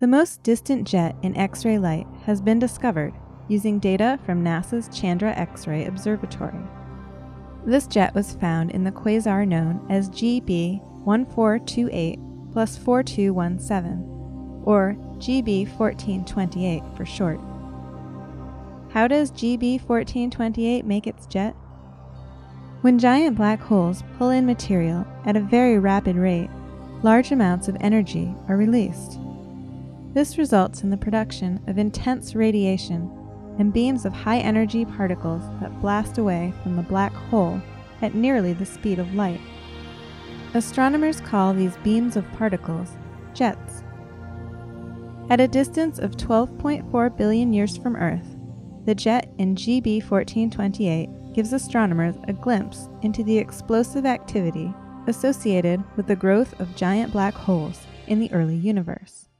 The most distant jet in X ray light has been discovered using data from NASA's Chandra X ray Observatory. This jet was found in the quasar known as GB 1428 plus 4217, or GB 1428 for short. How does GB 1428 make its jet? When giant black holes pull in material at a very rapid rate, large amounts of energy are released. This results in the production of intense radiation and beams of high energy particles that blast away from the black hole at nearly the speed of light. Astronomers call these beams of particles jets. At a distance of 12.4 billion years from Earth, the jet in GB 1428 gives astronomers a glimpse into the explosive activity associated with the growth of giant black holes in the early universe.